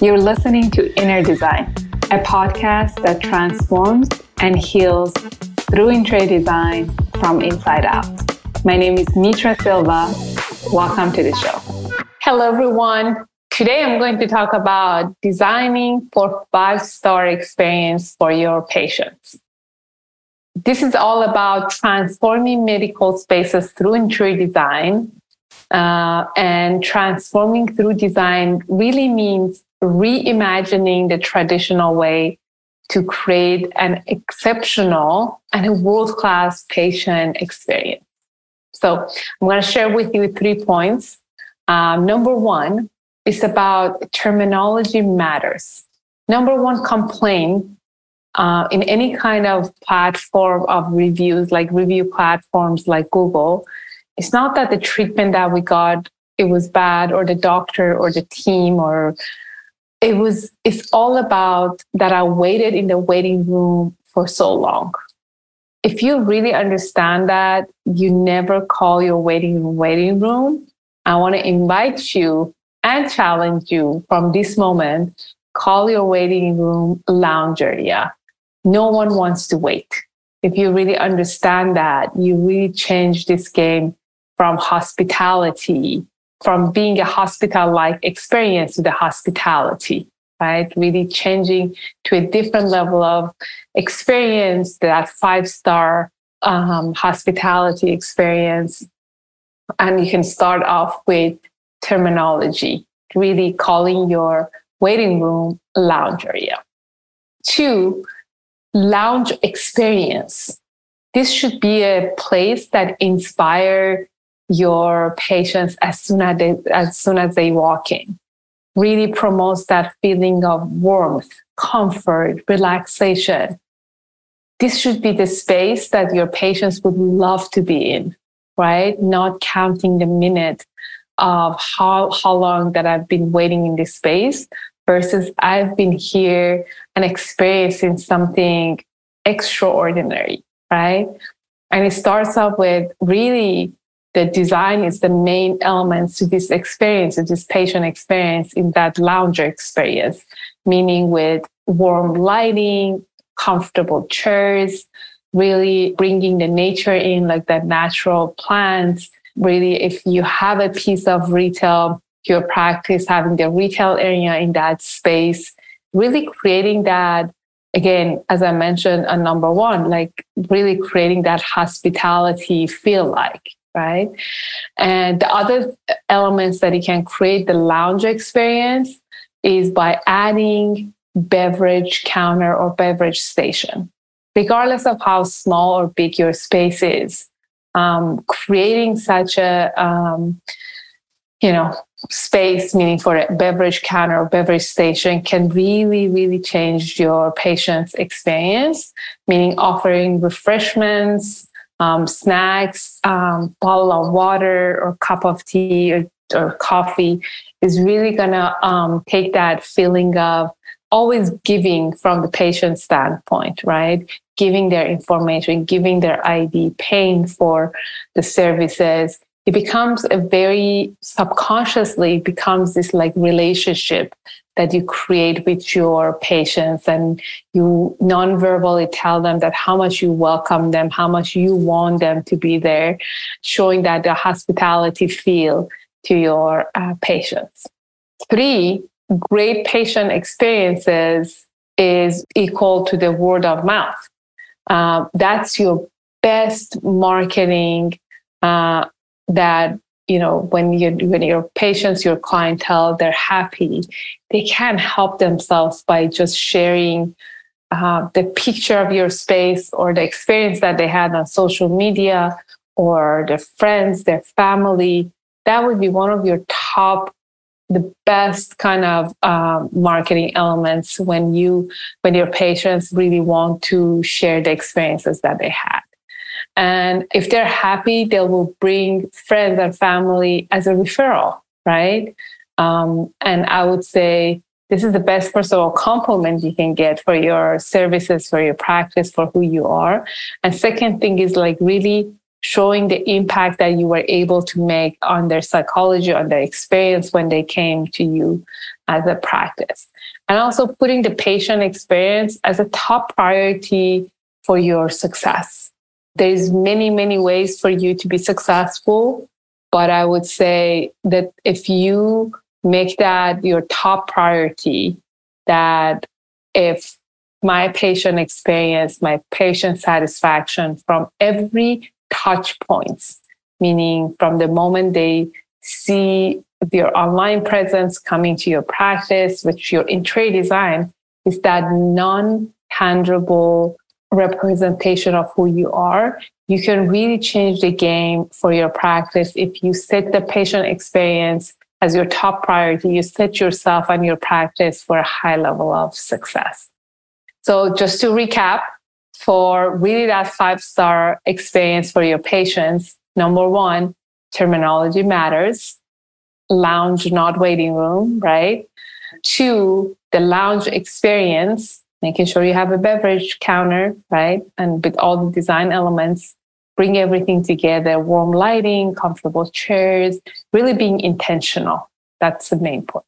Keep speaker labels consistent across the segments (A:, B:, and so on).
A: You're listening to Inner Design, a podcast that transforms and heals through interior design from inside out. My name is Mitra Silva. Welcome to the show. Hello, everyone. Today I'm going to talk about designing for five star experience for your patients. This is all about transforming medical spaces through interior design. Uh, and transforming through design really means reimagining the traditional way to create an exceptional and a world class patient experience. So I'm going to share with you three points. Um, number one is about terminology matters. Number one complaint uh, in any kind of platform of reviews, like review platforms like Google, it's not that the treatment that we got it was bad, or the doctor, or the team, or it was. It's all about that. I waited in the waiting room for so long. If you really understand that, you never call your waiting room waiting room. I want to invite you and challenge you from this moment. Call your waiting room lounge area no one wants to wait. If you really understand that, you really change this game from hospitality, from being a hospital like experience to the hospitality, right? Really changing to a different level of experience, that five star um, hospitality experience. And you can start off with terminology, really calling your waiting room lounge area. Two, lounge experience. This should be a place that inspire your patients as soon as they, as soon as they walk in. Really promotes that feeling of warmth, comfort, relaxation. This should be the space that your patients would love to be in, right? Not counting the minute of how, how long that I've been waiting in this space, versus I've been here and experiencing something extraordinary, right? And it starts off with really the design is the main elements to this experience, to this patient experience in that lounger experience, meaning with warm lighting, comfortable chairs, really bringing the nature in, like that natural plants. Really, if you have a piece of retail your practice, having the retail area in that space, really creating that, again, as I mentioned, a number one, like really creating that hospitality feel like, right? And the other elements that you can create the lounge experience is by adding beverage counter or beverage station. Regardless of how small or big your space is, um, creating such a um, you know space, meaning for a beverage counter or beverage station, can really, really change your patient's experience, meaning offering refreshments, um, snacks, um, bottle of water or cup of tea or, or coffee is really to um, take that feeling of always giving from the patient standpoint, right? Giving their information, giving their ID, paying for the services it becomes a very subconsciously becomes this like relationship that you create with your patients and you non-verbally tell them that how much you welcome them how much you want them to be there showing that the hospitality feel to your uh, patients. Three great patient experiences is equal to the word of mouth. Uh, that's your best marketing uh, that you know when you when your patients your clientele they're happy they can help themselves by just sharing uh, the picture of your space or the experience that they had on social media or their friends their family. That would be one of your top the best kind of um, marketing elements when you when your patients really want to share the experiences that they had and if they're happy, they will bring friends and family as a referral, right? Um, and I would say this is the best personal compliment you can get for your services, for your practice, for who you are. And second thing is like really showing the impact that you were able to make on their psychology, on their experience when they came to you as a practice. And also putting the patient experience as a top priority for your success. There's many, many ways for you to be successful, but I would say that if you make that your top priority, that if my patient experience, my patient satisfaction from every touch points, meaning from the moment they see your online presence coming to your practice, which your interior design is that non tangible representation of who you are. You can really change the game for your practice if you set the patient experience as your top priority. You set yourself and your practice for a high level of success. So, just to recap, for really that five star experience for your patients, number one, terminology matters. Lounge, not waiting room, right? Two, the lounge experience, making sure you have a beverage counter, right? And with all the design elements, bring everything together warm lighting, comfortable chairs, really being intentional. That's the main point.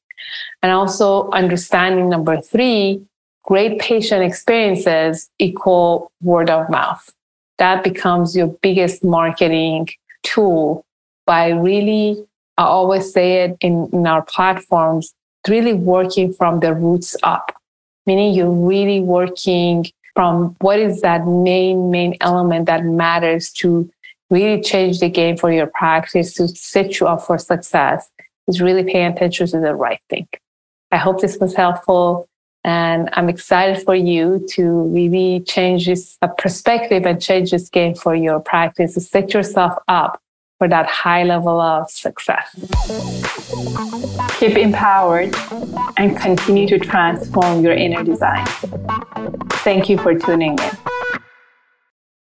A: And also understanding number three, great patient experiences equal word of mouth. That becomes your biggest marketing tool by really, I always say it in, in our platforms, really working from the roots up, meaning you're really working from what is that main, main element that matters to really change the game for your practice to set you up for success is really paying attention to the right thing. I hope this was helpful. And I'm excited for you to really change this uh, perspective and change this game for your practice to set yourself up for that high level of success. Keep empowered and continue to transform your inner design. Thank you for tuning in.